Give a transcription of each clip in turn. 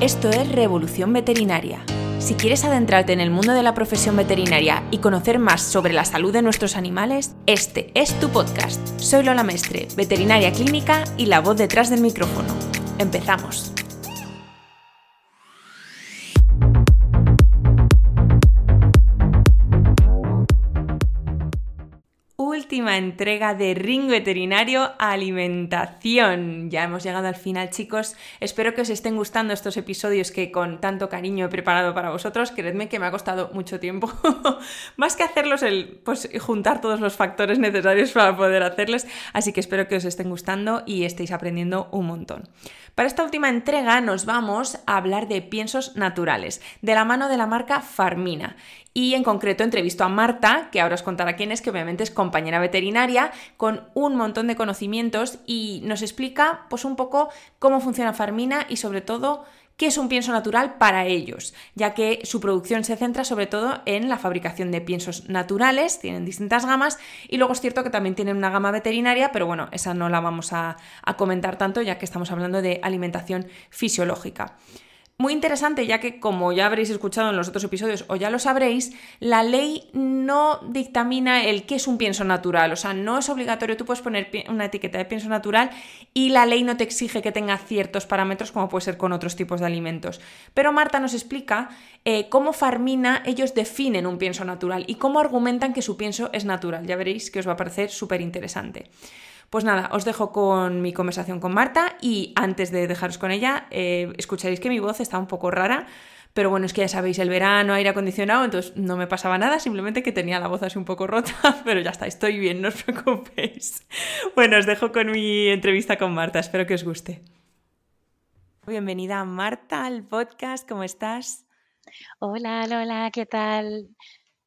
Esto es Revolución Veterinaria. Si quieres adentrarte en el mundo de la profesión veterinaria y conocer más sobre la salud de nuestros animales, este es tu podcast. Soy Lola Mestre, veterinaria clínica y la voz detrás del micrófono. Empezamos. Última entrega de Ring Veterinario Alimentación. Ya hemos llegado al final, chicos. Espero que os estén gustando estos episodios que con tanto cariño he preparado para vosotros. Creedme que me ha costado mucho tiempo. Más que hacerlos, el pues, juntar todos los factores necesarios para poder hacerles. Así que espero que os estén gustando y estéis aprendiendo un montón. Para esta última entrega nos vamos a hablar de piensos naturales, de la mano de la marca Farmina. Y en concreto entrevisto a Marta, que ahora os contará quién es, que obviamente es compañera veterinaria, con un montón de conocimientos y nos explica pues un poco cómo funciona Farmina y sobre todo qué es un pienso natural para ellos, ya que su producción se centra sobre todo en la fabricación de piensos naturales, tienen distintas gamas y luego es cierto que también tienen una gama veterinaria, pero bueno, esa no la vamos a, a comentar tanto ya que estamos hablando de alimentación fisiológica. Muy interesante, ya que como ya habréis escuchado en los otros episodios o ya lo sabréis, la ley no dictamina el qué es un pienso natural, o sea, no es obligatorio, tú puedes poner una etiqueta de pienso natural y la ley no te exige que tenga ciertos parámetros como puede ser con otros tipos de alimentos. Pero Marta nos explica eh, cómo Farmina ellos definen un pienso natural y cómo argumentan que su pienso es natural. Ya veréis que os va a parecer súper interesante. Pues nada, os dejo con mi conversación con Marta y antes de dejaros con ella, eh, escucharéis que mi voz está un poco rara, pero bueno, es que ya sabéis, el verano, aire acondicionado, entonces no me pasaba nada, simplemente que tenía la voz así un poco rota, pero ya está, estoy bien, no os preocupéis. Bueno, os dejo con mi entrevista con Marta, espero que os guste. Bienvenida Marta al podcast, ¿cómo estás? Hola, Lola, ¿qué tal?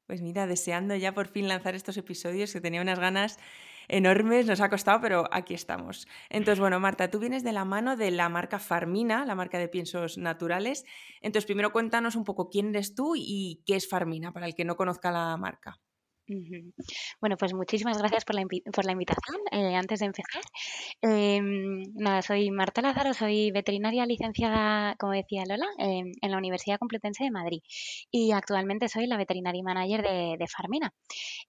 Pues mira, deseando ya por fin lanzar estos episodios que tenía unas ganas enormes, nos ha costado, pero aquí estamos. Entonces, bueno, Marta, tú vienes de la mano de la marca Farmina, la marca de piensos naturales. Entonces, primero cuéntanos un poco quién eres tú y qué es Farmina, para el que no conozca la marca. Bueno, pues muchísimas gracias por la, por la invitación. Eh, antes de empezar, em, nada, soy Marta Lázaro, soy veterinaria licenciada, como decía Lola, en la Universidad Complutense de Madrid y actualmente soy la veterinaria manager de, de Farmina.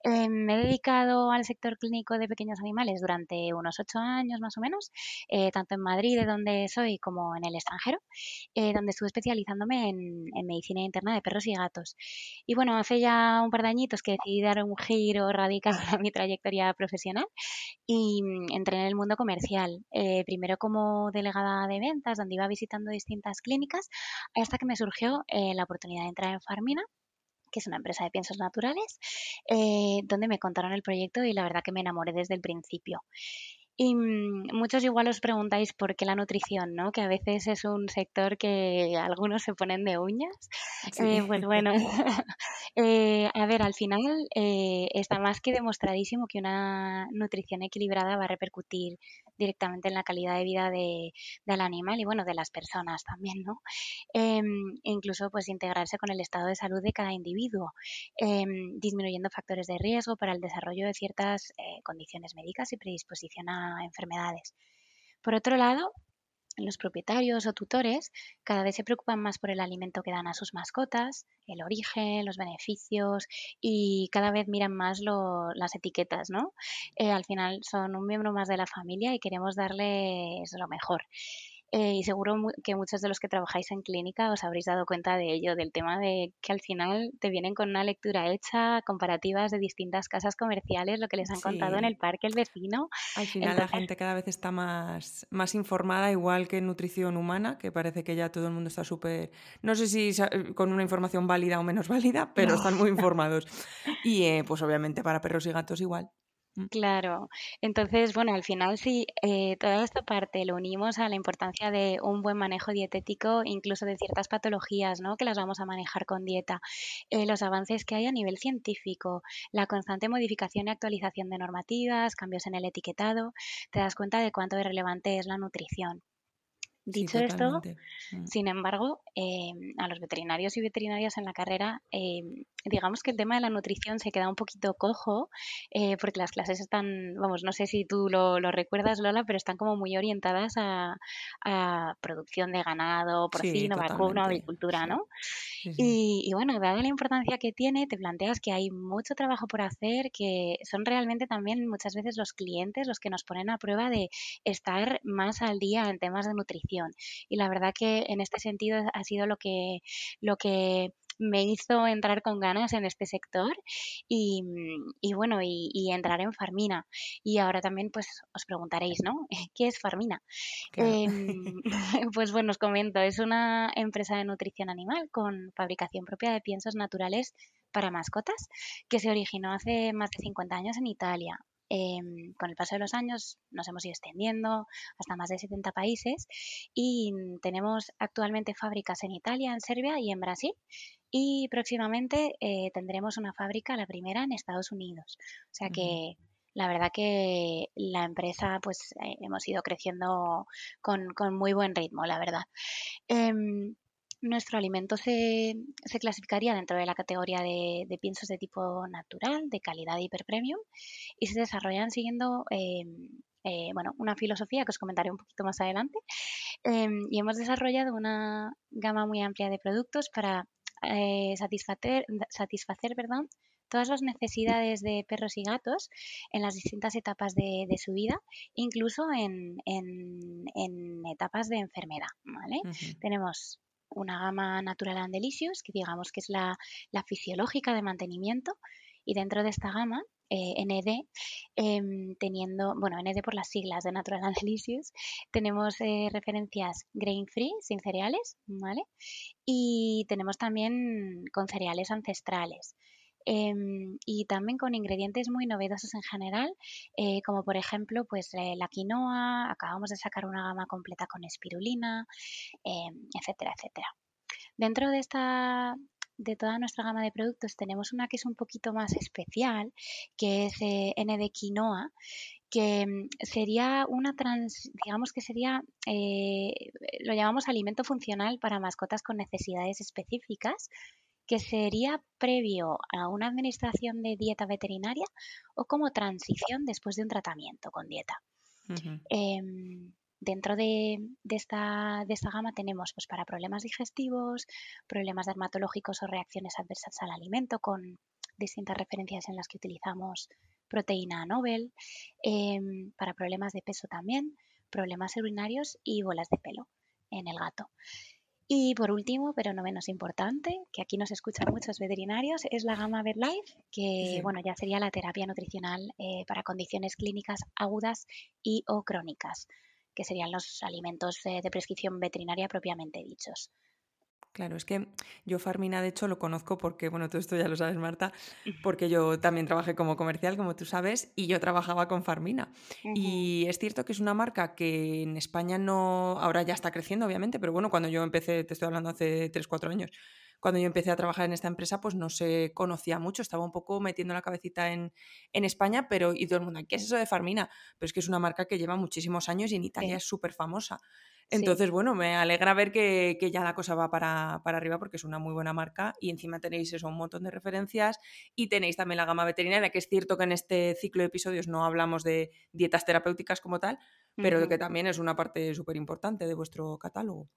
Em, me he dedicado al sector clínico de pequeños animales durante unos ocho años más o menos, eh, tanto en Madrid, de donde soy, como en el extranjero, eh, donde estuve especializándome en, en medicina interna de perros y gatos. Y bueno, hace ya un par de añitos que decidí dar un un giro radical a mi trayectoria profesional y mm, entré en el mundo comercial. Eh, primero como delegada de ventas, donde iba visitando distintas clínicas, hasta que me surgió eh, la oportunidad de entrar en Farmina que es una empresa de piensos naturales, eh, donde me contaron el proyecto y la verdad que me enamoré desde el principio. Y mm, muchos igual os preguntáis por qué la nutrición, ¿no? Que a veces es un sector que algunos se ponen de uñas. Eh, pues bueno, eh, a ver, al final eh, está más que demostradísimo que una nutrición equilibrada va a repercutir directamente en la calidad de vida de, del animal y bueno, de las personas también, ¿no? Em, incluso pues integrarse con el estado de salud de cada individuo, em, disminuyendo factores de riesgo para el desarrollo de ciertas eh, condiciones médicas y predisposición a enfermedades. Por otro lado, los propietarios o tutores cada vez se preocupan más por el alimento que dan a sus mascotas, el origen, los beneficios y cada vez miran más las etiquetas, ¿no? Eh, al final son un miembro más de la familia y queremos darles lo mejor. Eh, y seguro que muchos de los que trabajáis en clínica os habréis dado cuenta de ello, del tema de que al final te vienen con una lectura hecha, comparativas de distintas casas comerciales, lo que les han contado en el parque el vecino. Al final la gente cada vez está más, más informada, igual que en nutrición humana, que parece que ya todo el mundo está súper, no sé si con una información válida o menos válida, pero están muy informados. Y eh, pues obviamente para perros y gatos igual. Mm. Claro, entonces, bueno, al final sí, eh, toda esta parte lo unimos a la importancia de un buen manejo dietético, incluso de ciertas patologías, ¿no? Que las vamos a manejar con dieta, eh, los avances que hay a nivel científico, la constante modificación y actualización de normativas, cambios en el etiquetado, te das cuenta de cuánto de relevante es la nutrición. Dicho esto, mm. sin embargo, em, a los veterinarios y veterinarias en la carrera em, digamos que el tema de la nutrición se queda un poquito cojo eh, porque las clases están, vamos, no sé si tú lo, recuerdas, Lola, pero están como muy orientadas a, producción de ganado, porcino, vacuno, agricultura, ¿no? Y, y, bueno, dada la importancia que tiene, te planteas que hay mucho trabajo por hacer, que son realmente también muchas veces los clientes los que nos ponen a prueba de estar más al día en temas de nutrición. Y la verdad que en este sentido ha sido lo que, lo que me hizo entrar con ganas en este sector y, bueno, y, entrar en Farmina. Y ahora también pues os preguntaréis, ¿no? ¿Qué es Farmina? Em, pues bueno, os comento, es una empresa de nutrición animal con fabricación propia de piensos naturales para mascotas que se originó hace más de 50 años en Italia. Em, con el paso de los años nos hemos ido extendiendo hasta más de 70 países y tenemos actualmente fábricas en Italia, en Serbia y en Brasil y próximamente eh, tendremos una fábrica, la primera, en Estados Unidos. O sea que la verdad que la empresa pues eh, hemos ido creciendo con, muy buen ritmo, la verdad. Nuestro alimento se, se, clasificaría dentro de la categoría de, de, piensos de tipo natural, de calidad hiperpremium, y se desarrollan siguiendo em, eh, bueno, una filosofía que os comentaré un poquito más adelante. Em, y hemos desarrollado una gama muy amplia de productos para eh, satisfacer, satisfacer perdón, todas las necesidades de perros y gatos en las distintas etapas de, su vida, incluso en, en, etapas de enfermedad. ¿vale? Tenemos una gama Natural and Delicious, que digamos que es la, la fisiológica de mantenimiento, y dentro de esta gama eh, ND, em, teniendo, bueno, ND por las siglas de Natural and Delicious, tenemos eh, referencias grain free, sin cereales, ¿vale? Y tenemos también con cereales ancestrales. Em, y también con ingredientes muy novedosos en general, eh, como por ejemplo pues la quinoa, acabamos de sacar una gama completa con espirulina, em, etcétera, etcétera. Dentro de esta de toda nuestra gama de productos tenemos una que es un poquito más especial, que es eh, N de quinoa, que mm, sería una trans, digamos que sería, eh, lo llamamos alimento funcional para mascotas con necesidades específicas, que sería previo a una administración de dieta veterinaria o como transición después de un tratamiento con dieta. Dentro de, esta, de, esta, gama tenemos pues, para problemas digestivos, problemas dermatológicos o reacciones adversas al alimento con distintas referencias en las que utilizamos proteína Nobel, em, para problemas de peso también, problemas urinarios y bolas de pelo en el gato. Y por último, pero no menos importante, que aquí nos escuchan muchos veterinarios, es la gama VetLife, que bueno, ya sería la terapia nutricional eh, para condiciones clínicas agudas y o crónicas que serían los alimentos de prescripción veterinaria propiamente dichos. Claro, es que yo Farmina de hecho lo conozco porque, bueno, tú esto ya lo sabes Marta, porque yo también trabajé como comercial, como tú sabes, y yo trabajaba con Farmina. Y es cierto que es una marca que en España no, ahora ya está creciendo obviamente, pero bueno, cuando yo empecé, te estoy hablando hace 3, 4 años, cuando yo empecé a trabajar en esta empresa, pues no se conocía mucho, estaba un poco metiendo la cabecita en, España, pero y todo el mundo, ¿qué es eso de Farmina? Pero es que es una marca que lleva muchísimos años y en Italia es súper famosa. Entonces, bueno, me alegra ver que, ya la cosa va para, arriba porque es una muy buena marca y encima tenéis eso, un montón de referencias y tenéis también la gama veterinaria, que es cierto que en este ciclo de episodios no hablamos de dietas terapéuticas como tal, pero que también es una parte súper importante de vuestro catálogo.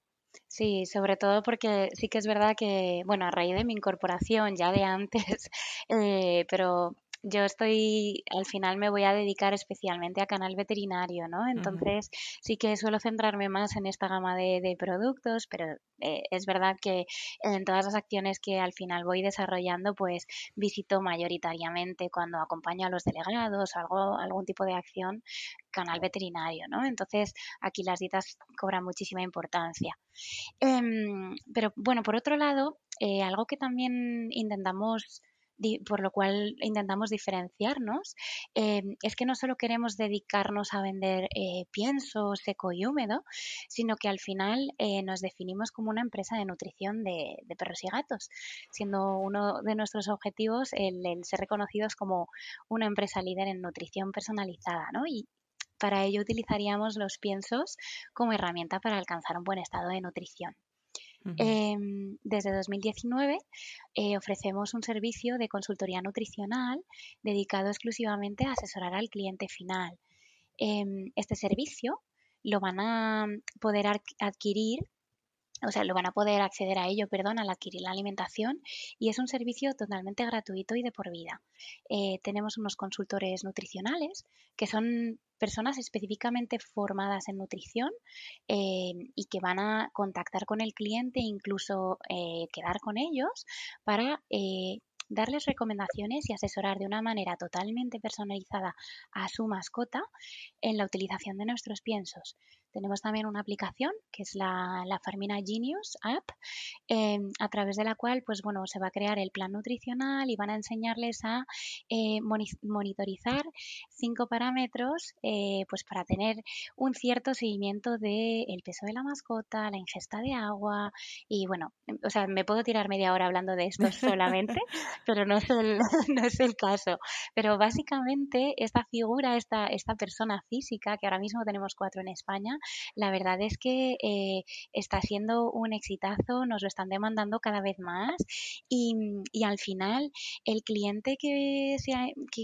Sí, sobre todo porque sí que es verdad que, bueno, a raíz de mi incorporación ya de antes, eh, pero yo estoy, al final me voy a dedicar especialmente a canal veterinario, ¿no? Entonces sí que suelo centrarme más en esta gama de, productos, pero eh, es verdad que en todas las acciones que al final voy desarrollando, pues visito mayoritariamente cuando acompaño a los delegados, algo, algún tipo de acción, canal veterinario, ¿no? Entonces aquí las dietas cobran muchísima importancia. Em, pero bueno, por otro lado, eh, algo que también intentamos por lo cual intentamos diferenciarnos, eh, es que no solo queremos dedicarnos a vender eh, pienso seco y húmedo, sino que al final eh, nos definimos como una empresa de nutrición de, perros y gatos, siendo uno de nuestros objetivos el, ser reconocidos como una empresa líder en nutrición personalizada, ¿no? Y, para ello utilizaríamos los piensos como herramienta para alcanzar un buen estado de nutrición. Em, desde 2019 eh, ofrecemos un servicio de consultoría nutricional dedicado exclusivamente a asesorar al cliente final. Em, este servicio lo van a poder adquirir o sea, lo van a poder acceder a ello, perdón, al adquirir la alimentación y es un servicio totalmente gratuito y de por vida. Eh, tenemos unos consultores nutricionales que son personas específicamente formadas en nutrición eh, y que van a contactar con el cliente e incluso eh, quedar con ellos para darles recomendaciones y asesorar de una manera totalmente personalizada a su mascota en la utilización de nuestros piensos. Tenemos también una aplicación que es la, la Farmina Genius App, em, a través de la cual pues, bueno, se va a crear el plan nutricional y van a enseñarles a eh, monitorizar cinco parámetros eh, pues, para tener un cierto seguimiento del peso de la mascota, la ingesta de agua y bueno, o sea, me puedo tirar media hora hablando de esto solamente, pero no es el, no es el caso. Pero básicamente esta figura, esta, esta persona física, que ahora mismo tenemos cuatro en España, la verdad es que eh, está siendo un exitazo, nos lo están demandando cada vez más y, al final el cliente que,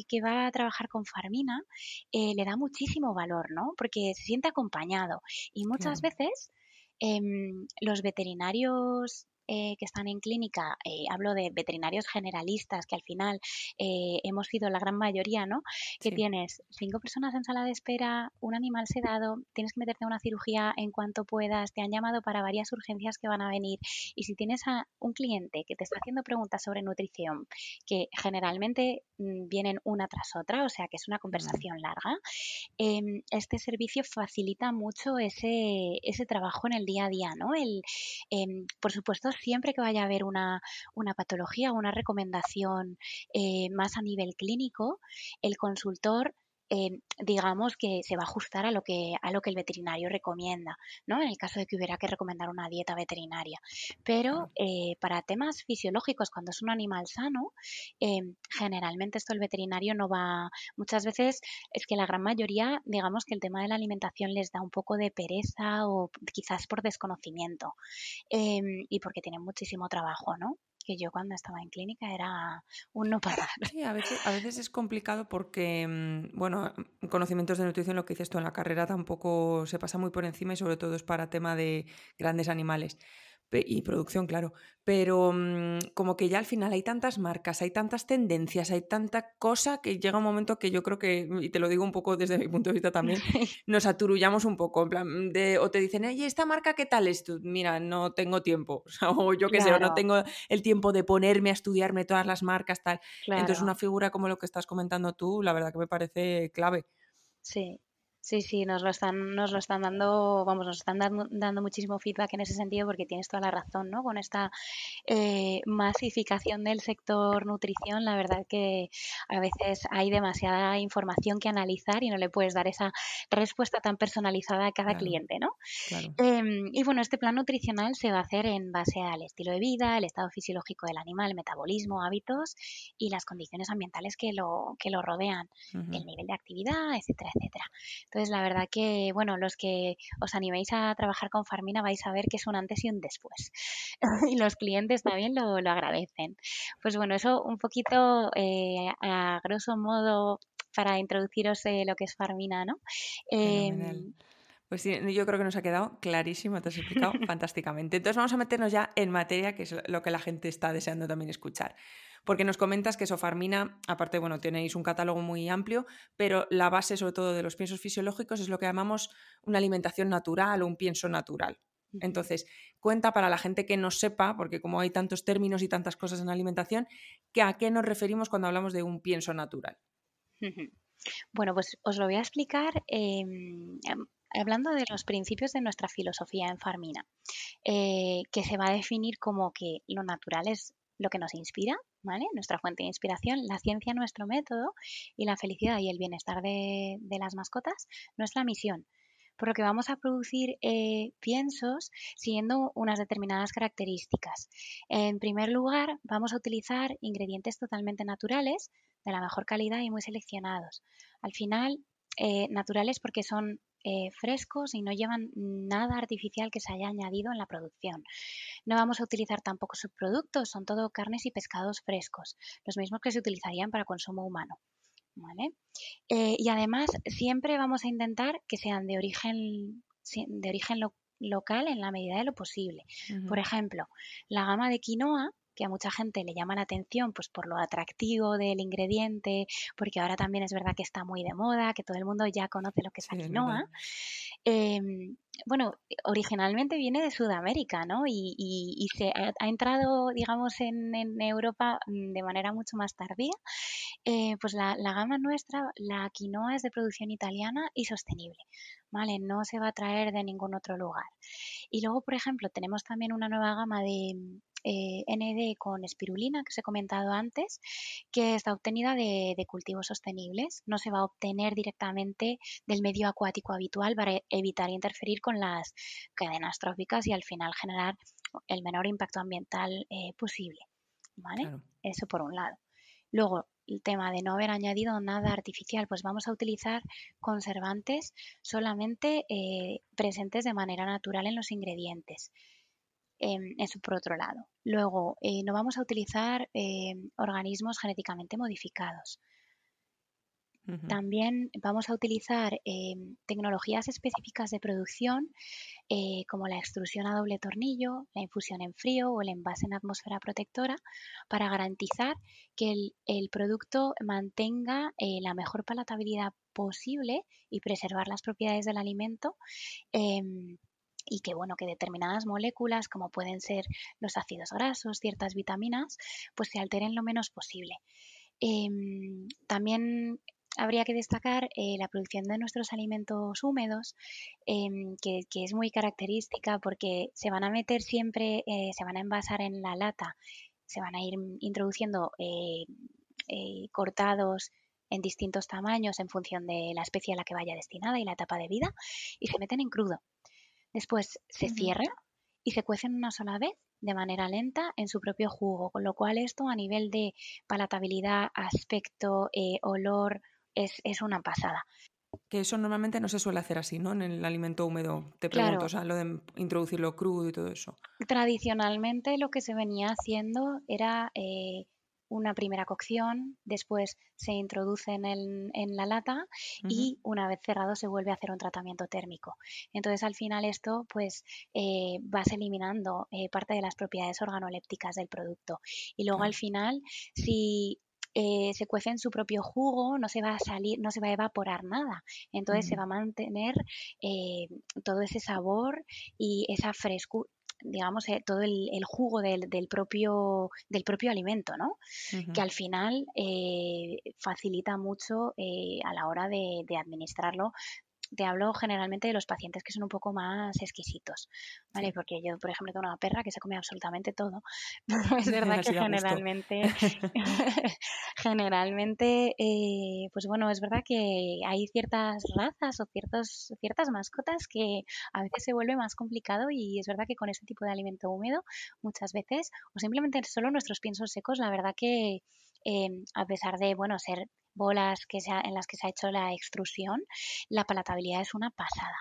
que, va a trabajar con Farmina eh, le da muchísimo valor, ¿no? Porque se siente acompañado y muchas veces em, los veterinarios eh, que están en clínica, eh, hablo de veterinarios generalistas, que al final eh, hemos sido la gran mayoría, ¿no? Que tienes cinco personas en sala de espera, un animal sedado, tienes que meterte a una cirugía en cuanto puedas, te han llamado para varias urgencias que van a venir. Y si tienes a un cliente que te está haciendo preguntas sobre nutrición, que generalmente mm, vienen una tras otra, o sea que es una conversación larga, em, este servicio facilita mucho ese, ese trabajo en el día a día, ¿no? El, em, por supuesto, siempre que vaya a haber una, una patología o una recomendación eh, más a nivel clínico, el consultor eh, digamos que se va a ajustar a lo que a lo que el veterinario recomienda, ¿no? En el caso de que hubiera que recomendar una dieta veterinaria. Pero eh, para temas fisiológicos, cuando es un animal sano, generalmente esto el veterinario no va. Muchas veces es que la gran mayoría, digamos que el tema de la alimentación les da un poco de pereza o quizás por desconocimiento y porque tienen muchísimo trabajo, ¿no? Que yo cuando estaba en clínica era un no parar. Sí, a veces, a veces es complicado porque, mm, bueno, conocimientos de nutrición, lo que dices tú en la carrera tampoco se pasa muy por encima y sobre todo es para tema de grandes animales y producción, claro, pero mm, como que ya al final hay tantas marcas, hay tantas tendencias, hay tanta cosa que llega un momento que yo creo que, y te lo digo un poco desde mi punto de vista también, nos aturullamos un poco, en plan, de, o te dicen, oye, ¿esta marca qué tal es? Tú, mira, no tengo tiempo, o yo qué sé, no tengo el tiempo de ponerme a estudiarme todas las marcas, tal. Entonces una figura como lo que estás comentando tú, la verdad que me parece clave. Sí, Sí, sí, nos lo están, nos lo están dando, vamos, nos están dando, dando muchísimo feedback en ese sentido porque tienes toda la razón, ¿no? Con esta eh, masificación del sector nutrición, la verdad que a veces hay demasiada información que analizar y no le puedes dar esa respuesta tan personalizada a cada cliente, ¿no? Em, y bueno, este plan nutricional se va a hacer en base al estilo de vida, el estado fisiológico del animal, metabolismo, hábitos y las condiciones ambientales que lo, que lo rodean, el nivel de actividad, etcétera, etcétera. Entonces, la verdad que, bueno, los que os animéis a trabajar con Farmina vais a ver que es un antes y un después. y los clientes también lo, agradecen. Pues bueno, eso un poquito eh, a grosso modo para introduciros eh, lo que es Farmina, ¿no? Em, pues sí, yo creo que nos ha quedado clarísimo, te has explicado fantásticamente. Entonces vamos a meternos ya en materia, que es lo que la gente está deseando también escuchar porque nos comentas que Sofarmina, aparte, bueno, tenéis un catálogo muy amplio, pero la base sobre todo de los piensos fisiológicos es lo que llamamos una alimentación natural o un pienso natural. Entonces, cuenta para la gente que no sepa, porque como hay tantos términos y tantas cosas en la alimentación, que a qué nos referimos cuando hablamos de un pienso natural. Bueno, pues os lo voy a explicar em, em, hablando de los principios de nuestra filosofía en Farmina, eh, que se va a definir como que lo natural es lo que nos inspira, ¿vale? Nuestra fuente de inspiración, la ciencia, nuestro método y la felicidad y el bienestar de, las mascotas, nuestra misión. Por lo que vamos a producir eh, piensos siguiendo unas determinadas características. En primer lugar, vamos a utilizar ingredientes totalmente naturales, de la mejor calidad y muy seleccionados. Al final, eh, naturales porque son eh, frescos y no llevan nada artificial que se haya añadido en la producción. No vamos a utilizar tampoco subproductos, son todo carnes y pescados frescos, los mismos que se utilizarían para consumo humano. Eh, y además siempre vamos a intentar que sean de origen, de origen local en la medida de lo posible. Por ejemplo, la gama de quinoa que a mucha gente le llama la atención pues por lo atractivo del ingrediente, porque ahora también es verdad que está muy de moda, que todo el mundo ya conoce lo que es la quinoa. Em, bueno, originalmente viene de Sudamérica, ¿no? Y, se ha, entrado, digamos, en, Europa mm, de manera mucho más tardía. Eh, pues la, la, gama nuestra, la quinoa es de producción italiana y sostenible, ¿vale? No se va a traer de ningún otro lugar. Y luego, por ejemplo, tenemos también una nueva gama de, eh, ND con espirulina que os he comentado antes, que está obtenida de, cultivos sostenibles. No se va a obtener directamente del medio acuático habitual para evitar interferir con las cadenas tróficas y al final generar el menor impacto ambiental eh, posible. ¿Vale? Eso por un lado. Luego, el tema de no haber añadido nada artificial, pues vamos a utilizar conservantes solamente eh, presentes de manera natural en los ingredientes. Em, eso por otro lado. Luego, eh, no vamos a utilizar em, organismos genéticamente modificados. También vamos a utilizar em, tecnologías específicas de producción eh, como la extrusión a doble tornillo, la infusión en frío o el envase en atmósfera protectora para garantizar que el, producto mantenga eh, la mejor palatabilidad posible y preservar las propiedades del alimento y que bueno que determinadas moléculas como pueden ser los ácidos grasos, ciertas vitaminas, pues se alteren lo menos posible. Em, también habría que destacar eh, la producción de nuestros alimentos húmedos, em, que, es muy característica porque se van a meter siempre, eh, se van a envasar en la lata, se van a ir introduciendo eh, cortados en distintos tamaños en función de la especie a la que vaya destinada y la etapa de vida, y se meten en crudo. Después se cierra y se cuecen una sola vez de manera lenta en su propio jugo, con lo cual esto a nivel de palatabilidad, aspecto, eh, olor, es, una pasada. Que eso normalmente no se suele hacer así, ¿no? En el alimento húmedo, te pregunto, o sea, lo de introducirlo crudo y todo eso. Tradicionalmente lo que se venía haciendo era eh, una primera cocción, después se introduce en, la lata y una vez cerrado se vuelve a hacer un tratamiento térmico. Entonces al final esto pues eh, vas eliminando eh, parte de las propiedades organolépticas del producto y luego al final si eh, se cuece en su propio jugo, no se va a salir, no se va a evaporar nada. Entonces se va a mantener todo ese sabor y esa frescura digamos, eh, todo el, jugo del, propio, del propio alimento, ¿no? Que al final eh, facilita mucho eh, a la hora de, de administrarlo te hablo generalmente de los pacientes que son un poco más exquisitos, ¿vale? Porque yo, por ejemplo, tengo una perra que se come absolutamente todo. es verdad que generalmente, generalmente, eh, pues bueno, es verdad que hay ciertas razas o ciertos, ciertas mascotas que a veces se vuelve más complicado y es verdad que con ese tipo de alimento húmedo muchas veces, o simplemente solo nuestros piensos secos, la verdad que Em, a pesar de bueno ser bolas que en las que se ha hecho la extrusión, la palatabilidad es una pasada.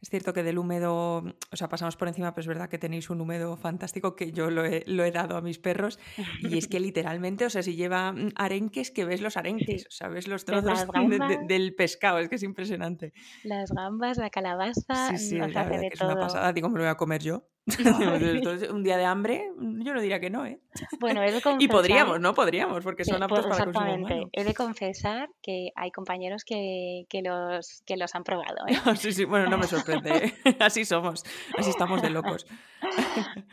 Es cierto que del húmedo, o sea, pasamos por encima, pero es verdad que tenéis un húmedo fantástico que yo lo he, lo he dado a mis perros. Y es que literalmente, o sea, si lleva mm, arenques, que ves los arenques, o sea, ves los trozos del pescado, es que es impresionante. Las gambas, la calabaza, sí, sí, la verdad que es una pasada. Digo, me lo voy a comer yo. un día de hambre, yo no diría que no, ¿eh? Bueno, he de Y podríamos, ¿no? Podríamos, porque son aptos para Exactamente. He de confesar que hay compañeros que, que, los, que los han probado, ¿eh? sí, sí, bueno, no me sorprende. ¿eh? así somos, así estamos de locos.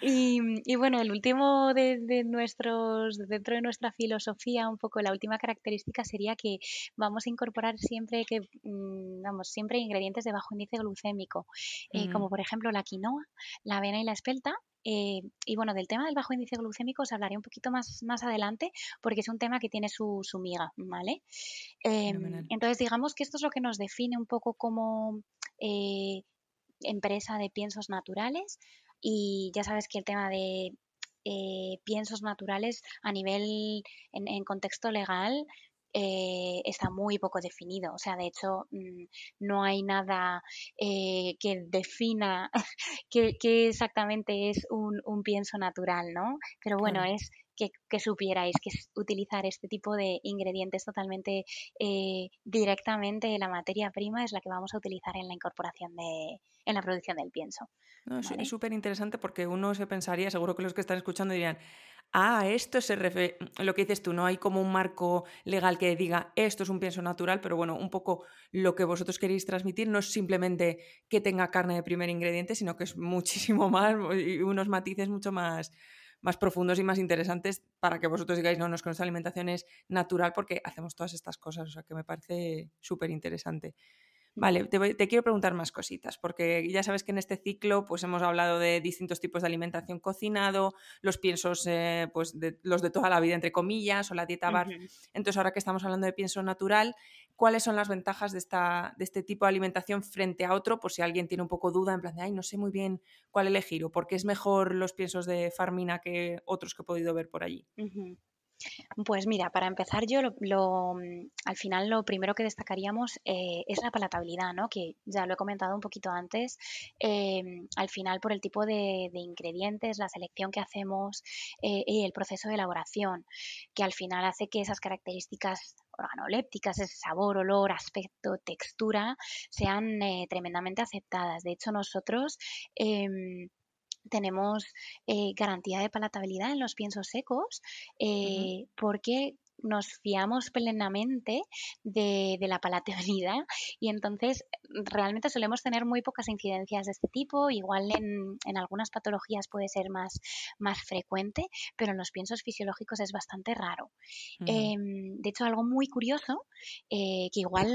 y, y, bueno, el último de, de, nuestros, dentro de nuestra filosofía, un poco la última característica sería que vamos a incorporar siempre que, mm, vamos, siempre ingredientes de bajo índice glucémico, eh, como por ejemplo la quinoa, la avena y la espelta. Eh, y bueno, del tema del bajo índice glucémico os hablaré un poquito más, más adelante porque es un tema que tiene su, su miga, ¿vale? Em, entonces, digamos que esto es lo que nos define un poco como eh, empresa de piensos naturales y ya sabes que el tema de eh, piensos naturales a nivel, en, en contexto legal, eh, está muy poco definido. O sea, de hecho, mm, no hay nada eh, que defina qué, exactamente es un, pienso natural, ¿no? Pero bueno, es que, que, supierais que utilizar este tipo de ingredientes totalmente eh, directamente la materia prima es la que vamos a utilizar en la incorporación de, en la producción del pienso. Es súper interesante porque uno se pensaría, seguro que los que están escuchando dirían, a esto se refiere, lo que dices tú, no hay como un marco legal que diga esto es un pienso natural, pero bueno, un poco lo que vosotros queréis transmitir no es simplemente que tenga carne de primer ingrediente, sino que es muchísimo más y unos matices mucho más, más profundos y más interesantes para que vosotros digáis, no, no es que nuestra alimentación es natural porque hacemos todas estas cosas, o sea que me parece súper interesante. Vale, te, quiero preguntar más cositas, porque ya sabes que en este ciclo pues hemos hablado de distintos tipos de alimentación cocinado, los piensos, eh, pues de, los de toda la vida, entre comillas, o la dieta bar. Entonces, ahora que estamos hablando de pienso natural, ¿cuáles son las ventajas de, esta, de este tipo de alimentación frente a otro? Por si alguien tiene un poco duda, en plan de, ay, no sé muy bien cuál elegir, o por qué es mejor los piensos de Farmina que otros que he podido ver por allí. Pues mira, para empezar yo lo, mm, al final lo primero que destacaríamos eh, es la palatabilidad, ¿no? Que ya lo he comentado un poquito antes. Em, al final por el tipo de, ingredientes, la selección que hacemos eh, y el proceso de elaboración, que al final hace que esas características organolépticas, ese sabor, olor, aspecto, textura, sean eh, tremendamente aceptadas. De hecho, nosotros em, tenemos eh, garantía de palatabilidad en los piensos secos eh, porque nos fiamos plenamente de, la palatabilidad y entonces realmente solemos tener muy pocas incidencias de este tipo, igual en, algunas patologías puede ser más, más frecuente, pero en los piensos fisiológicos es bastante raro. Em, de hecho, algo muy curioso, eh, que igual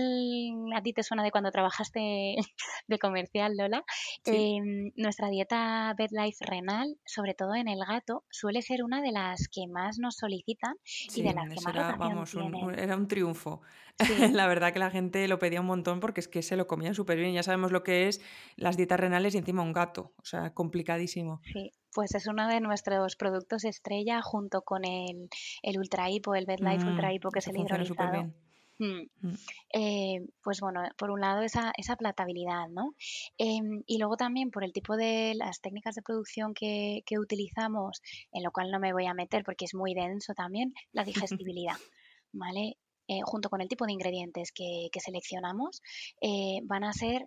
a ti te suena de cuando trabajaste de comercial, Lola, em, nuestra dieta BedLife renal, sobre todo en el gato, suele ser una de las que más nos solicitan y de las que más era, vamos, un, era un triunfo. la verdad que la gente lo pedía un montón porque es que se lo comían súper bien. Ya sabemos lo que es las dietas renales y encima un gato. O sea, complicadísimo. Sí, pues es uno de nuestros productos estrella junto con el, el Ultra Hipo, el BedLife Ultra Hipo, que es el hidrolizado. Mm. Mm. Eh, pues bueno, por un lado esa, esa platabilidad, ¿no? Em, y luego también por el tipo de las técnicas de producción que, que, utilizamos, en lo cual no me voy a meter porque es muy denso también, la digestibilidad, ¿vale? Eh, junto con el tipo de ingredientes que, que seleccionamos, eh, van a ser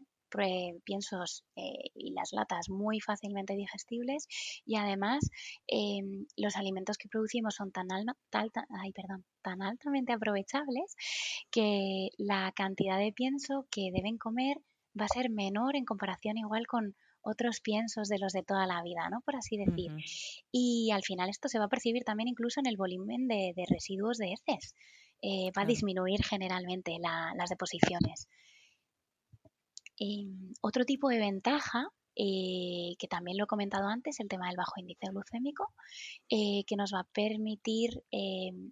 piensos eh, y las latas muy fácilmente digestibles y además em, los alimentos que producimos son tan, ay, perdón, tan altamente aprovechables que la cantidad de pienso que deben comer va a ser menor en comparación igual con otros piensos de los de toda la vida, ¿no? Por así decir. Y al final esto se va a percibir también incluso en el volumen de, residuos de heces. Eh, va a disminuir generalmente las deposiciones. Em, otro tipo de ventaja, eh, que también lo he comentado antes, el tema del bajo índice glucémico, eh, que nos va a permitir em,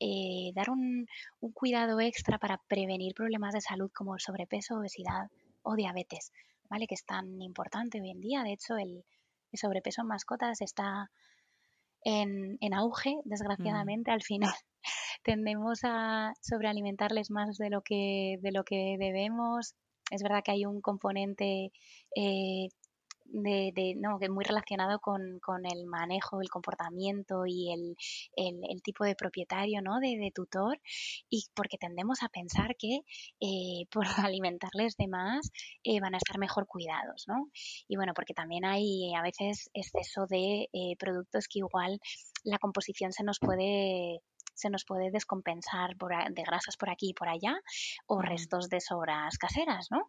eh, dar un, cuidado extra para prevenir problemas de salud como el sobrepeso, obesidad o diabetes, ¿vale? Que es tan importante hoy en día. De hecho, el, sobrepeso en mascotas está en, auge, mm. desgraciadamente, al final tendemos a sobrealimentarles más de lo que, de lo que debemos, es verdad que hay un componente eh, de, no, que muy relacionado con, el manejo, el comportamiento y el, tipo de propietario, ¿no? De, tutor, y porque tendemos a pensar que eh, por alimentarles de más eh, van a estar mejor cuidados, ¿no? Y bueno, porque también hay a veces exceso de productos que igual la composición se nos puede se nos puede descompensar por, de grasas por aquí y por allá o restos de sobras caseras, ¿no?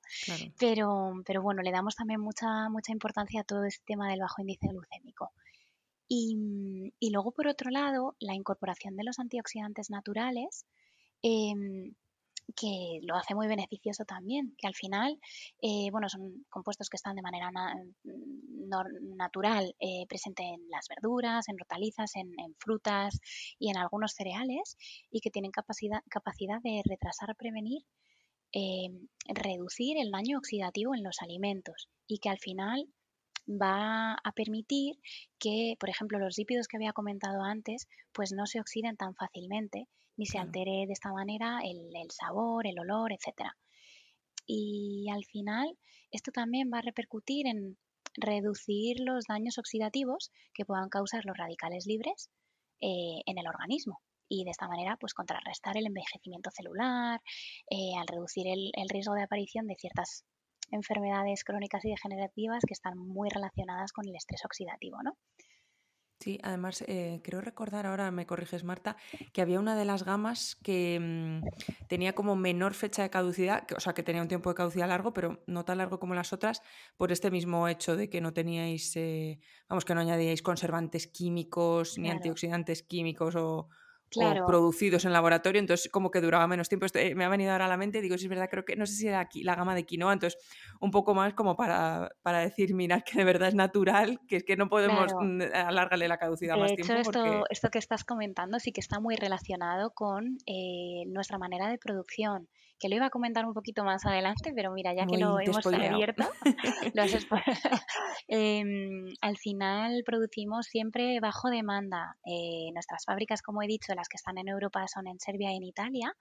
Pero, pero bueno, le damos también mucha, mucha importancia a todo este tema del bajo índice glucémico. Y, y luego, por otro lado, la incorporación de los antioxidantes naturales em, que lo hace muy beneficioso también, que al final, eh, bueno, son compuestos que están de manera natural eh, presente en las verduras, en hortalizas, en, frutas y en algunos cereales y que tienen capacidad, capacidad de retrasar, prevenir, eh, reducir el daño oxidativo en los alimentos y que al final va a permitir que, por ejemplo, los lípidos que había comentado antes, pues no se oxiden tan fácilmente ni se altere de esta manera el, el sabor, el olor, etcétera. Y al final, esto también va a repercutir en reducir los daños oxidativos que puedan causar los radicales libres eh, en el organismo y de esta manera pues contrarrestar el envejecimiento celular, eh, al reducir el, el, riesgo de aparición de ciertas enfermedades crónicas y degenerativas que están muy relacionadas con el estrés oxidativo, ¿no? Sí, además eh, creo recordar ahora, me corriges Marta, que había una de las gamas que mm, tenía como menor fecha de caducidad, que, o sea, que tenía un tiempo de caducidad largo, pero no tan largo como las otras, por este mismo hecho de que no teníais, eh, vamos, que no añadíais conservantes químicos ni antioxidantes químicos o, producidos en laboratorio, entonces como que duraba menos tiempo. Eh, me ha venido ahora a la mente digo, si es verdad, creo que no sé si era aquí la gama de quinoa, entonces un poco más como para, para decir, mirad que de verdad es natural, que es que no podemos mm, alargarle la caducidad más tiempo. Esto, esto que estás comentando sí que está muy relacionado con eh, nuestra manera de producción que lo iba a comentar un poquito más adelante, pero mira, ya que lo hemos abierto, em, al final producimos siempre bajo demanda. Eh, nuestras fábricas, como he dicho, las que están en Europa son en Serbia y en Italia,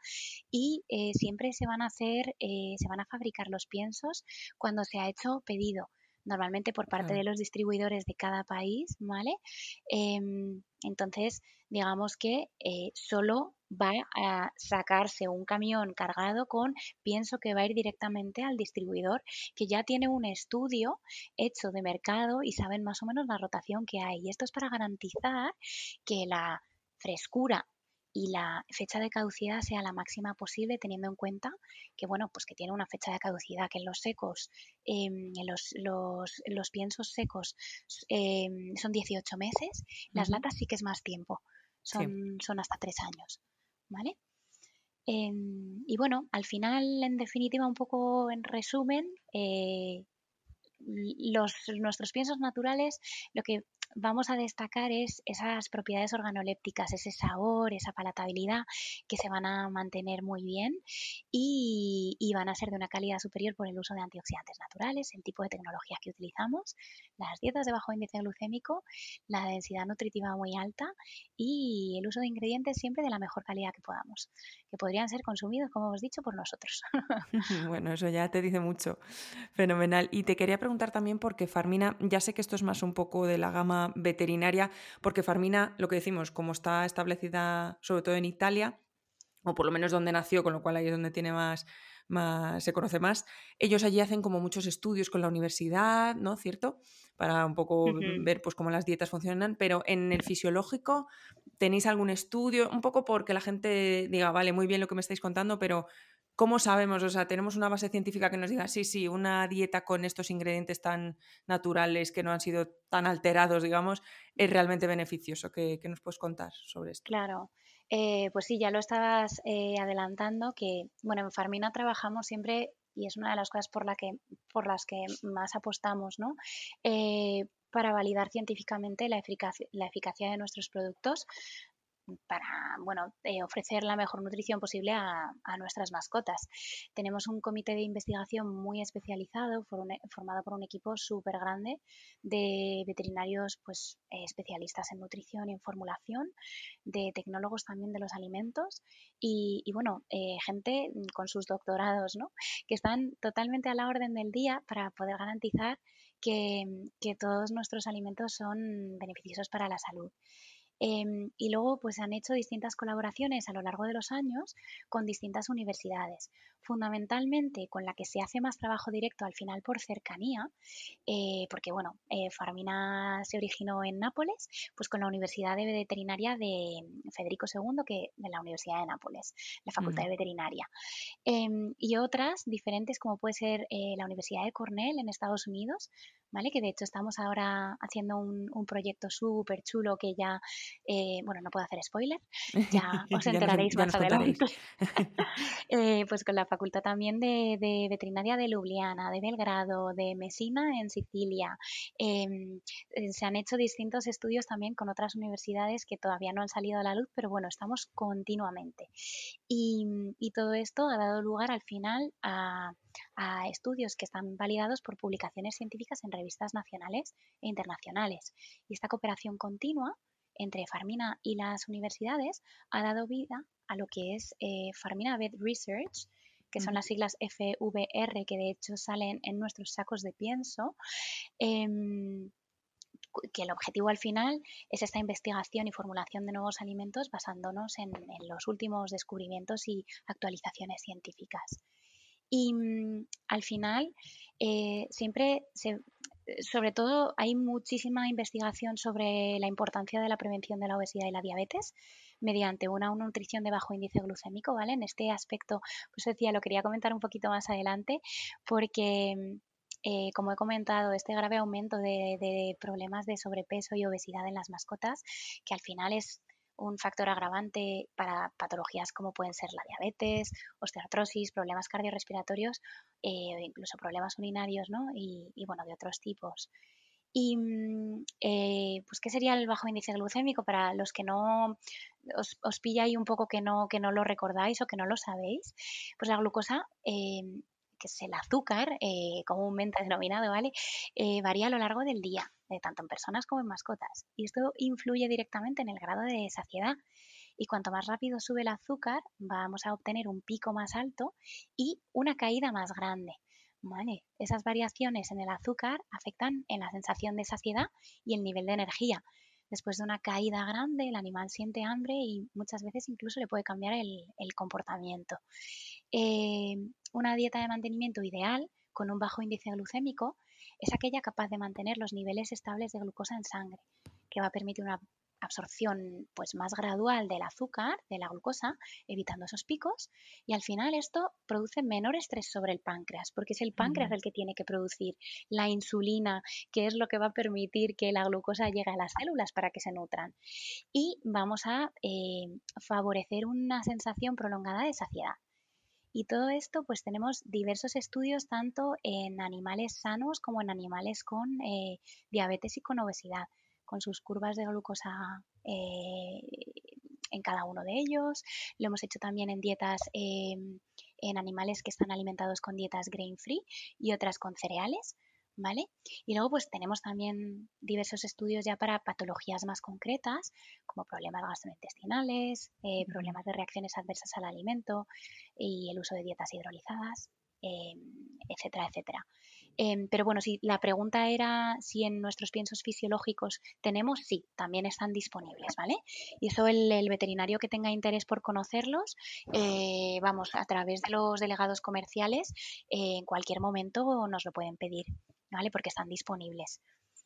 y eh, siempre se van a hacer, eh, se van a fabricar los piensos cuando se ha hecho pedido normalmente por parte de los distribuidores de cada país, ¿vale? Em, entonces, digamos que solo va a sacarse un camión cargado con pienso que va a ir directamente al distribuidor que ya tiene un estudio hecho de mercado y saben más o menos la rotación que hay. Y esto es para garantizar que la frescura y la fecha de caducidad sea la máxima posible teniendo en cuenta que bueno pues que tiene una fecha de caducidad que en los secos em, en los, los, piensos secos em, son 18 meses las latas sí que es más tiempo son, son hasta tres años ¿vale? Em, y bueno, al final, en definitiva, un poco en resumen, eh, los, nuestros piensos naturales lo que vamos a destacar es esas propiedades organolépticas, ese sabor, esa palatabilidad que se van a mantener muy bien y, van a ser de una calidad superior por el uso de antioxidantes naturales, el tipo de tecnología que utilizamos, las dietas de bajo índice glucémico, la densidad nutritiva muy alta y el uso de ingredientes siempre de la mejor calidad que podamos, que podrían ser consumidos, como hemos dicho, por nosotros. bueno, eso ya te dice mucho. Fenomenal. Y te quería preguntar también porque Farmina, ya sé que esto es más un poco de la gama veterinaria, porque Farmina, lo que decimos, como está establecida sobre todo en Italia, o por lo menos donde nació, con lo cual ahí es donde tiene más, más, se conoce más. Ellos allí hacen como muchos estudios con la universidad, ¿no? ¿Cierto? Para un poco ver pues cómo las dietas funcionan, pero en el fisiológico tenéis algún estudio, un poco porque la gente diga, vale, muy bien lo que me estáis contando, pero ¿Cómo sabemos? O sea, tenemos una base científica que nos diga, sí, sí, una dieta con estos ingredientes tan naturales que no han sido tan alterados, digamos, es realmente beneficioso. ¿Qué, nos puedes contar sobre esto? Claro, eh, pues sí, ya lo estabas eh, adelantando, que bueno, en Farmina trabajamos siempre y es una de las cosas por, la que, por las que más apostamos, ¿no? Eh, para validar científicamente la eficacia, la eficacia de nuestros productos para bueno, eh, ofrecer la mejor nutrición posible a, nuestras mascotas. Tenemos un comité de investigación muy especializado, formado por un equipo súper grande de veterinarios pues, eh, especialistas en nutrición y en formulación, de tecnólogos también de los alimentos y, bueno, eh, gente con sus doctorados, ¿no? que están totalmente a la orden del día para poder garantizar que, que todos nuestros alimentos son beneficiosos para la salud. Em, y luego pues han hecho distintas colaboraciones a lo largo de los años con distintas universidades, fundamentalmente con la que se hace más trabajo directo al final por cercanía, eh, porque bueno, eh, Farmina se originó en Nápoles, pues con la Universidad de Veterinaria de Federico II, que de la Universidad de Nápoles, la Facultad de Veterinaria, em, y otras diferentes como puede ser eh, la Universidad de Cornell en Estados Unidos, ¿vale? Que de hecho estamos ahora haciendo un, un proyecto súper chulo que ya eh, bueno, no puedo hacer spoiler, ya os enteraréis más adelante. Eh, pues con la facultad también de, veterinaria de Ljubljana, de Belgrado, de Messina en Sicilia. Em, eh, se han hecho distintos estudios también con otras universidades que todavía no han salido a la luz, pero bueno, estamos continuamente. Y, todo esto ha dado lugar al final a, a estudios que están validados por publicaciones científicas en revistas nacionales e internacionales. Y esta cooperación continua entre Farmina y las universidades ha dado vida a lo que es eh, Farmina Vet Research, que son las siglas FVR, que de hecho salen en nuestros sacos de pienso. Em, que el objetivo al final es esta investigación y formulación de nuevos alimentos basándonos en, los últimos descubrimientos y actualizaciones científicas. Y mm, al final, eh, siempre sobre todo hay muchísima investigación sobre la importancia de la prevención de la obesidad y la diabetes mediante una, nutrición de bajo índice glucémico, ¿vale? En este aspecto, pues decía, lo quería comentar un poquito más adelante porque mm, eh, como he comentado, este grave aumento de, problemas de sobrepeso y obesidad en las mascotas, que al final es un factor agravante para patologías como pueden ser la diabetes, osteoartrosis, problemas cardiorrespiratorios eh, incluso problemas urinarios, ¿no? Y, bueno, de otros tipos. Y, mm, eh, pues, ¿qué sería el bajo índice glucémico? Para los que no os, os, pilla un poco que no, que no lo recordáis o que no lo sabéis, pues la glucosa que es el azúcar, eh, comúnmente denominado, ¿vale? Eh, varía a lo largo del día, tanto en personas como en mascotas. Y esto influye directamente en el grado de saciedad. Y cuanto más rápido sube el azúcar, vamos a obtener un pico más alto y una caída más grande. ¿Vale? Esas variaciones en el azúcar afectan en la sensación de saciedad y el nivel de energía. Después de una caída grande, el animal siente hambre y muchas veces incluso le puede cambiar el, comportamiento. Eh, una dieta de mantenimiento ideal con un bajo índice glucémico es aquella capaz de mantener los niveles estables de glucosa en sangre, que va a permitir una absorción pues más gradual del azúcar, de la glucosa, evitando esos picos y al final esto produce menor estrés sobre el páncreas, porque es el páncreas el que tiene que producir la insulina, que es lo que va a permitir que la glucosa llegue a las células para que se nutran. Y vamos a eh, favorecer una sensación prolongada de saciedad. Y todo esto, pues tenemos diversos estudios tanto en animales sanos como en animales con eh, diabetes y con obesidad, con sus curvas de glucosa eh, en cada uno de ellos. Lo hemos hecho también en dietas em, en animales que están alimentados con dietas grain free y otras con cereales. ¿Vale? Y luego pues tenemos también diversos estudios ya para patologías más concretas, como problemas gastrointestinales, eh, problemas de reacciones adversas al alimento y el uso de dietas hidrolizadas, em, etcétera, etcétera. Em, pero bueno, si la pregunta era si en nuestros piensos fisiológicos tenemos, sí, también están disponibles, ¿vale? Y eso el, veterinario que tenga interés por conocerlos, eh, vamos, a través de los delegados comerciales, eh, en cualquier momento nos lo pueden pedir. ¿Vale? Porque están disponibles.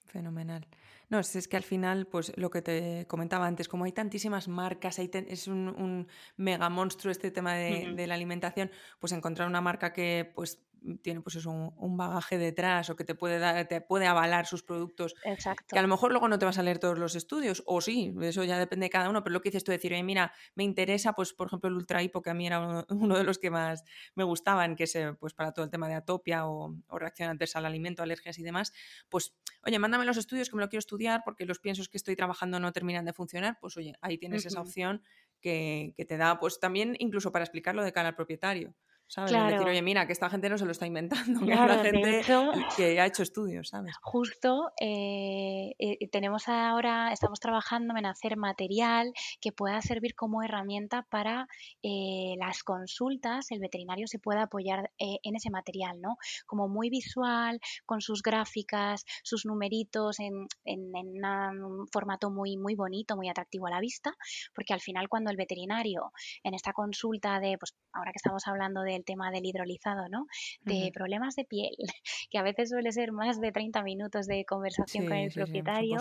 Fenomenal. No, es, que al final, pues lo que te comentaba antes, como hay tantísimas marcas, es un, mega monstruo este tema de, de, la alimentación, pues encontrar una marca que pues tiene pues eso, un, bagaje detrás o que te puede dar, te puede avalar sus productos. Exacto. Que a lo mejor luego no te vas a leer todos los estudios, o sí, eso ya depende de cada uno, pero lo que dices tú decir, mira, me interesa, pues por ejemplo el Ultra Hipo, que a mí era uno, de los que más me gustaban, que es eh, pues para todo el tema de atopia o, o reacción adversa al alimento, alergias y demás, pues oye, mándame los estudios que me lo quiero estudiar porque los piensos que estoy trabajando no terminan de funcionar, pues oye, ahí tienes esa opción que, que, te da, pues también incluso para explicarlo de cara al propietario. ¿Sabes? Claro. Decir, oye, mira, que esta gente no se lo está inventando, que es ha hecho estudios, ¿sabes? Justo eh, eh, tenemos ahora, estamos trabajando en hacer material que pueda servir como herramienta para eh, las consultas, el veterinario se pueda apoyar en ese material, ¿no? Como muy visual, con sus gráficas, sus numeritos en, en, en un formato muy, muy bonito, muy atractivo a la vista, porque al final cuando el veterinario en esta consulta de, pues ahora que estamos hablando de el tema del hidrolizado, ¿no? De problemas de piel, que a veces suele ser más de 30 minutos de conversación con el propietario.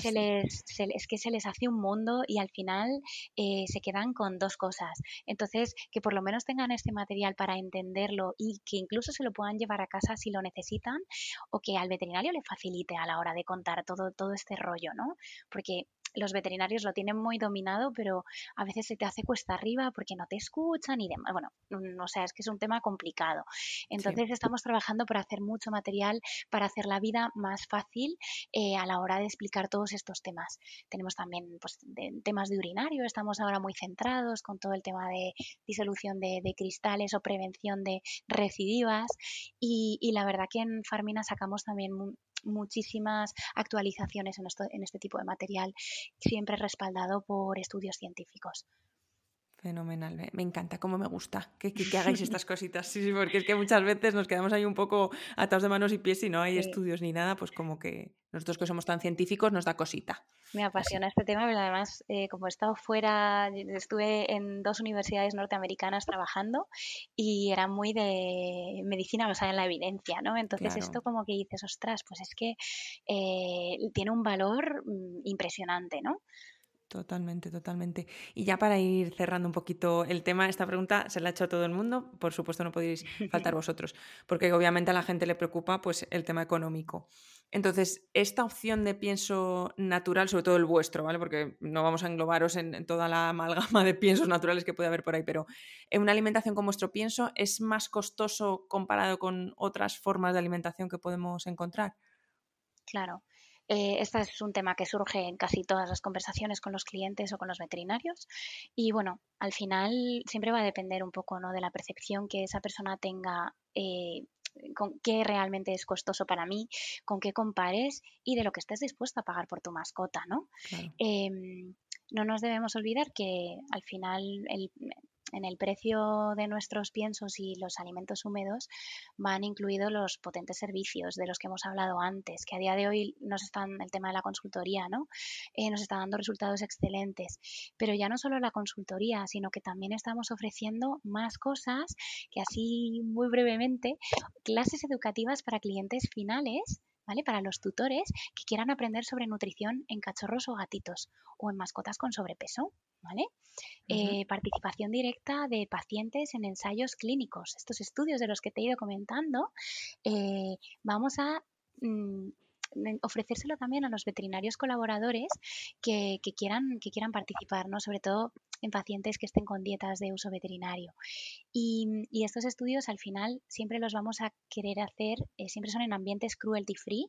se les, es que se les hace un mundo y al final eh, se quedan con dos cosas. Entonces, que por lo menos tengan este material para entenderlo y que incluso se lo puedan llevar a casa si lo necesitan o que al veterinario le facilite a la hora de contar todo, todo este rollo, ¿no? Porque los veterinarios lo tienen muy dominado, pero a veces se te hace cuesta arriba porque no te escuchan y demás. Bueno, no o sea, es que es un tema complicado. Entonces estamos trabajando para hacer mucho material para hacer la vida más fácil eh, a la hora de explicar todos estos temas. Tenemos también pues, temas de urinario, estamos ahora muy centrados con todo el tema de disolución de, cristales o prevención de recidivas y, y, la verdad que en Farmina sacamos también muchísimas actualizaciones en, en este tipo de material, siempre respaldado por estudios científicos. Fenomenal, me, encanta, como me gusta que, que, hagáis estas cositas. Sí, sí, porque es que muchas veces nos quedamos ahí un poco atados de manos y pies y no hay estudios ni nada, pues como que nosotros que somos tan científicos nos da cosita. Me apasiona este tema, pero además, eh, como he estado fuera, estuve en dos universidades norteamericanas trabajando y era muy de medicina basada en la evidencia, ¿no? Entonces esto como que dices, ostras, pues es que eh, tiene un valor mm, impresionante, ¿no? Totalmente, totalmente. Y ya para ir cerrando un poquito el tema, esta pregunta se la ha hecho a todo el mundo, por supuesto no podéis faltar vosotros, porque obviamente a la gente le preocupa pues el tema económico. Entonces, esta opción de pienso natural, sobre todo el vuestro, ¿vale? Porque no vamos a englobaros en, toda la amalgama de piensos naturales que puede haber por ahí, pero en una alimentación con vuestro pienso es más costoso comparado con otras formas de alimentación que podemos encontrar. Claro. Eh, este es un tema que surge en casi todas las conversaciones con los clientes o con los veterinarios. Y bueno, al final siempre va a depender un poco ¿no? de la percepción que esa persona tenga. Eh, con qué realmente es costoso para mí, con qué compares y de lo que estés dispuesto a pagar por tu mascota, ¿no? Em, no nos debemos olvidar que al final el, en el precio de nuestros piensos y los alimentos húmedos van incluidos los potentes servicios de los que hemos hablado antes, que a día de hoy nos están, el tema de la consultoría, ¿no? Eh, nos está dando resultados excelentes. Pero ya no solo la consultoría, sino que también estamos ofreciendo más cosas que así muy brevemente, clases educativas para clientes finales ¿vale? Para los tutores que quieran aprender sobre nutrición en cachorros o gatitos o en mascotas con sobrepeso, ¿vale? Eh, participación directa de pacientes en ensayos clínicos. Estos estudios de los que te he ido comentando, eh, vamos a mm, ofrecérselo también a los veterinarios colaboradores que, quieran, que quieran participar, ¿no? sobre todo en pacientes que estén con dietas de uso veterinario. Y, estos estudios al final siempre los vamos a querer hacer, eh, siempre son en ambientes cruelty free,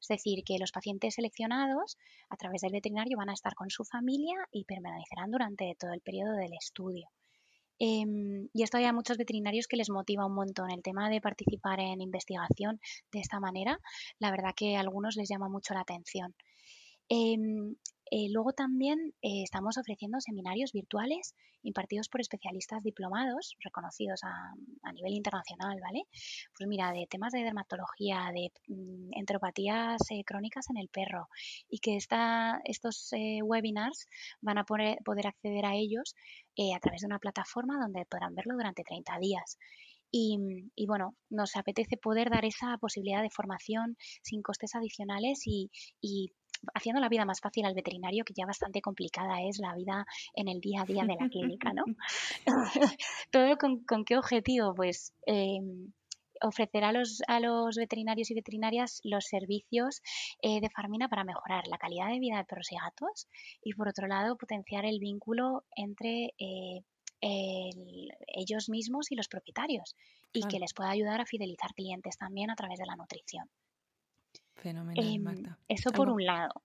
es decir, que los pacientes seleccionados a través del veterinario van a estar con su familia y permanecerán durante todo el periodo del estudio. Em, y esto hay a muchos veterinarios que les motiva un montón el tema de participar en investigación de esta manera. La verdad que a algunos les llama mucho la atención. Em, eh, luego también eh, estamos ofreciendo seminarios virtuales impartidos por especialistas diplomados reconocidos a, nivel internacional, ¿vale? Pues mira, de temas de dermatología, de mm, enteropatías eh, crónicas en el perro y que estos webinars van a poder, acceder a ellos a través de una plataforma donde podrán verlo durante 30 días. Y, bueno, nos apetece poder dar esa posibilidad de formación sin costes adicionales y, y haciendo la vida más fácil al veterinario, que ya bastante complicada es la vida en el día a día de la clínica, ¿no? Todo con, qué objetivo, pues em, ofrecer a los, a los veterinarios y veterinarias los servicios eh, de Farmina para mejorar la calidad de vida de perros y gatos y por otro lado potenciar el vínculo entre eh, ellos mismos y los propietarios y que les pueda ayudar a fidelizar clientes también a través de la nutrición. Fenomenal, em, Eso por un lado.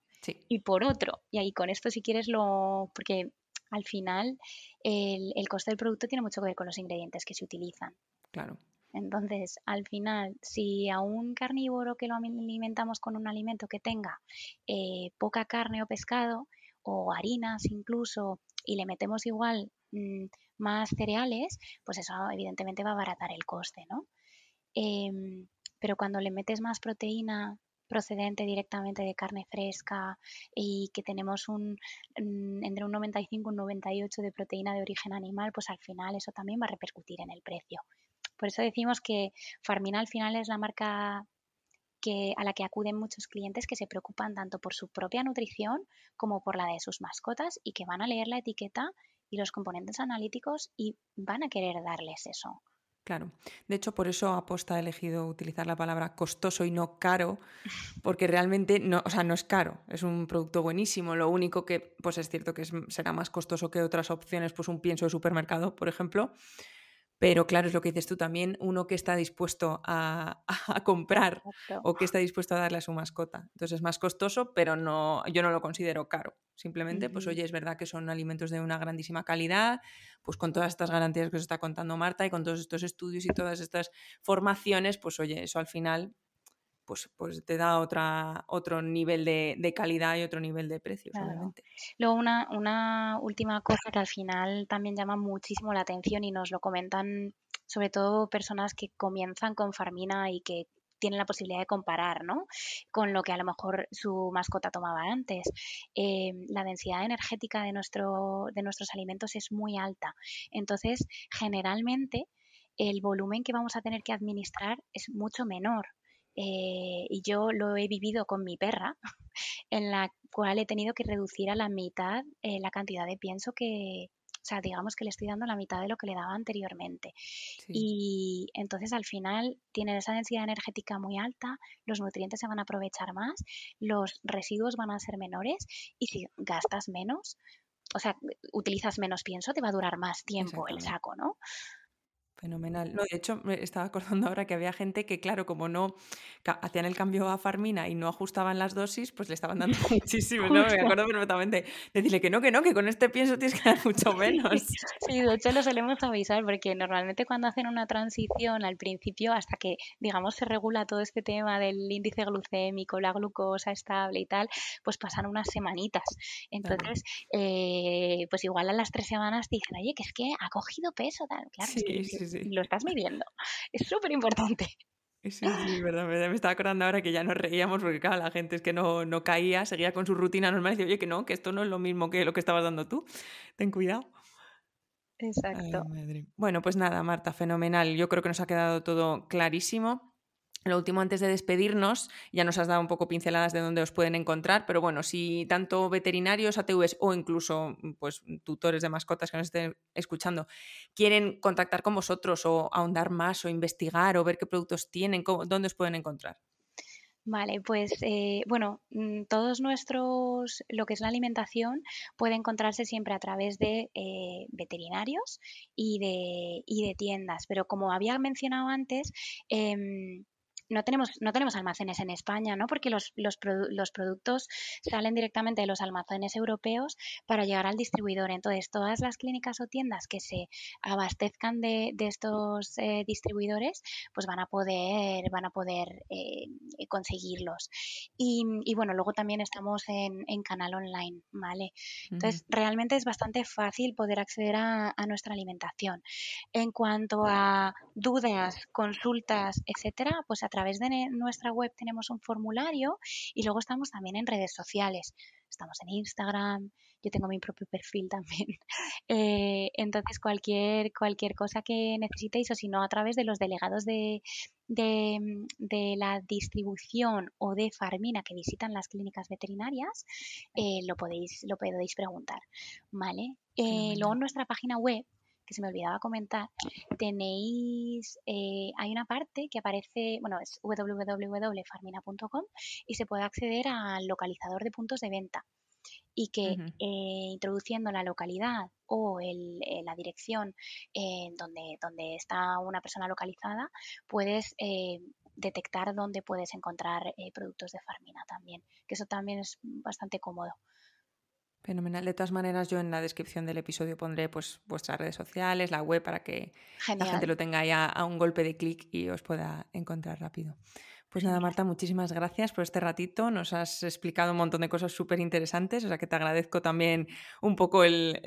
Y por otro, y ahí con esto si quieres lo... porque al final el, el coste del producto tiene mucho que ver con los ingredientes que se utilizan. Claro. Entonces, al final, si a un carnívoro que lo alimentamos con un alimento que tenga eh, poca carne o pescado, o harinas incluso, y le metemos igual mm, más cereales, pues eso evidentemente va a abaratar el coste, ¿no? Em, pero cuando le metes más proteína procedente directamente de carne fresca y que tenemos un mm, entre un 95 y un 98 de proteína de origen animal, pues al final eso también va a repercutir en el precio. Por eso decimos que Farmina al final es la marca que, a la que acuden muchos clientes que se preocupan tanto por su propia nutrición como por la de sus mascotas y que van a leer la etiqueta y los componentes analíticos y van a querer darles eso. Claro. De hecho, por eso Aposta ha elegido utilizar la palabra costoso y no caro, porque realmente no, o sea, no es caro, es un producto buenísimo. Lo único que, pues es cierto que será más costoso que otras opciones, pues un pienso de supermercado, por ejemplo, pero claro, es lo que dices tú también, uno que está dispuesto a, comprar o que está dispuesto a darle a su mascota. Entonces es más costoso, pero no, yo no lo considero caro. Simplemente, pues oye, es verdad que son alimentos de una grandísima calidad, pues con todas estas garantías que os está contando Marta y con todos estos estudios y todas estas formaciones, pues oye, eso al final pues, pues te da otra, otro nivel de, calidad y otro nivel de precios, Luego una, una última cosa que al final también llama muchísimo la atención y nos lo comentan sobre todo personas que comienzan con Farmina y que tienen la posibilidad de comparar, ¿no? Con lo que a lo mejor su mascota tomaba antes. Eh, la densidad energética de, nuestro, de nuestros alimentos es muy alta. Entonces, generalmente, el volumen que vamos a tener que administrar es mucho menor. Eh, y yo lo he vivido con mi perra, en la cual he tenido que reducir a la mitad eh, la cantidad de pienso que, o sea, digamos que le estoy dando la mitad de lo que le daba anteriormente. Y entonces al final tiene esa densidad energética muy alta, los nutrientes se van a aprovechar más, los residuos van a ser menores y si gastas menos, o sea, utilizas menos pienso, te va a durar más tiempo el saco, ¿no? Fenomenal. No, de hecho, me estaba acordando ahora que había gente que, claro, como no hacían el cambio a Farmina y no ajustaban las dosis, pues le estaban dando muchísimo, ¿no? Me acuerdo perfectamente. Decirle que no, que no, que con este pienso tienes que dar mucho menos. Sí, de hecho lo solemos avisar porque normalmente cuando hacen una transición al principio, hasta que, digamos, se regula todo este tema del índice glucémico, la glucosa estable y tal, pues pasan unas semanitas. Entonces, eh, pues igual a las tres semanas te dicen, oye, que es que ha cogido peso, tal. Claro, sí, sí, lo estás midiendo. Es súper importante. Sí, sí, verdad, Me estaba acordando ahora que ya nos reíamos porque, claro, la gente es que no, no caía, seguía con su rutina normal y decía, oye, que no, que esto no es lo mismo que lo que estabas dando tú. Ten cuidado. Exacto. bueno, pues nada, Marta, fenomenal. Yo creo que nos ha quedado todo clarísimo. Lo último, antes de despedirnos, ya nos has dado un poco pinceladas de dónde os pueden encontrar, pero bueno, si tanto veterinarios, ATVs o incluso mm, pues, tutores de mascotas que nos estén escuchando quieren contactar con vosotros o ahondar más o investigar o ver qué productos tienen, ¿dónde os pueden encontrar? Vale, pues eh, bueno, mm, todos nuestros, lo que es la alimentación, puede encontrarse siempre a través de eh, veterinarios y de, tiendas, pero como había mencionado antes, em, no tenemos, no tenemos almacenes en España, ¿no? Porque los, los, los, productos salen directamente de los almacenes europeos para llegar al distribuidor. Entonces, todas las clínicas o tiendas que se abastezcan de, de estos eh, distribuidores, pues van a poder, van a poder eh, conseguirlos. Y, y, bueno, luego también estamos en, en canal online, ¿vale? Entonces, realmente es bastante fácil poder acceder a, a nuestra alimentación. En cuanto a dudas, consultas, etcétera, pues a través de nuestra web tenemos un formulario y luego estamos también en redes sociales. Estamos en Instagram, yo tengo mi propio perfil también. Eh, entonces, cualquier, cualquier cosa que necesitéis o si no, a través de los delegados de, de, la distribución o de Farmina que visitan las clínicas veterinarias, eh, lo, podéis, lo podéis preguntar. ¿vale? Eh, luego en nuestra página web que se me olvidaba comentar, tenéis, eh, hay una parte que aparece, bueno, es www.farmina.com y se puede acceder al localizador de puntos de venta y que eh, introduciendo la localidad o el, eh, la dirección donde, donde está una persona localizada, puedes detectar dónde puedes encontrar productos de Farmina también, que eso también es bastante cómodo. Fenomenal. De todas maneras, yo en la descripción del episodio pondré pues, vuestras redes sociales, la web, para que la gente lo tenga ya a un golpe de clic y os pueda encontrar rápido. Pues nada, Marta, muchísimas gracias por este ratito. Nos has explicado un montón de cosas súper interesantes, o sea que te agradezco también un poco el,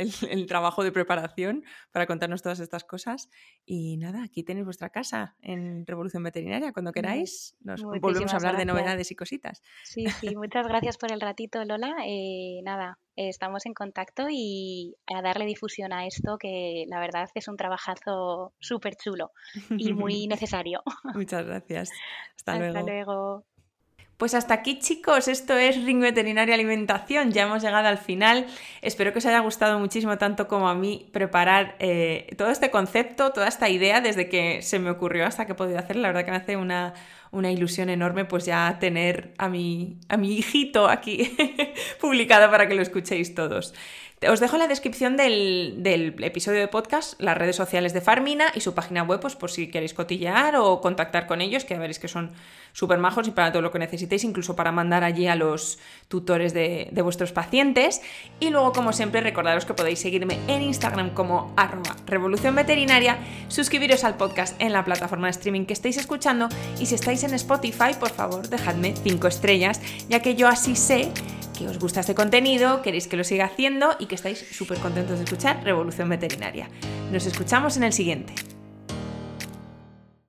trabajo de preparación para contarnos todas estas cosas. Y nada, aquí tenéis vuestra casa en Revolución Veterinaria. Cuando queráis, nos volvemos a hablar de novedades y cositas. Sí, sí, muchas gracias por el ratito, Lola. Eh, nada, estamos en contacto y a darle difusión a esto que la verdad es un trabajazo súper chulo y muy necesario. Muchas gracias. Hasta, luego. Hasta luego. Pues hasta aquí chicos, esto es Ring Veterinaria Alimentación, ya hemos llegado al final, espero que os haya gustado muchísimo tanto como a mí preparar eh, todo este concepto, toda esta idea desde que se me ocurrió hasta que he podido hacer, la verdad que me hace una, una ilusión enorme pues ya tener a mi, a mi hijito aquí publicado para que lo escuchéis todos. Os dejo en la descripción del, episodio de podcast las redes sociales de Farmina y su página web, pues por si queréis cotillear o contactar con ellos, que veréis que son súper majos y para todo lo que necesitéis, incluso para mandar allí a los tutores de, vuestros pacientes. Y luego, como siempre, recordaros que podéis seguirme en Instagram como arroba revolución veterinaria, suscribiros al podcast en la plataforma de streaming que estéis escuchando y si estáis estáis en Spotify, por favor, dejadme 5 estrellas, ya que yo así sé que os gusta este contenido, queréis que lo siga haciendo y que estáis súper contentos de escuchar Revolución Veterinaria. Nos escuchamos en el siguiente.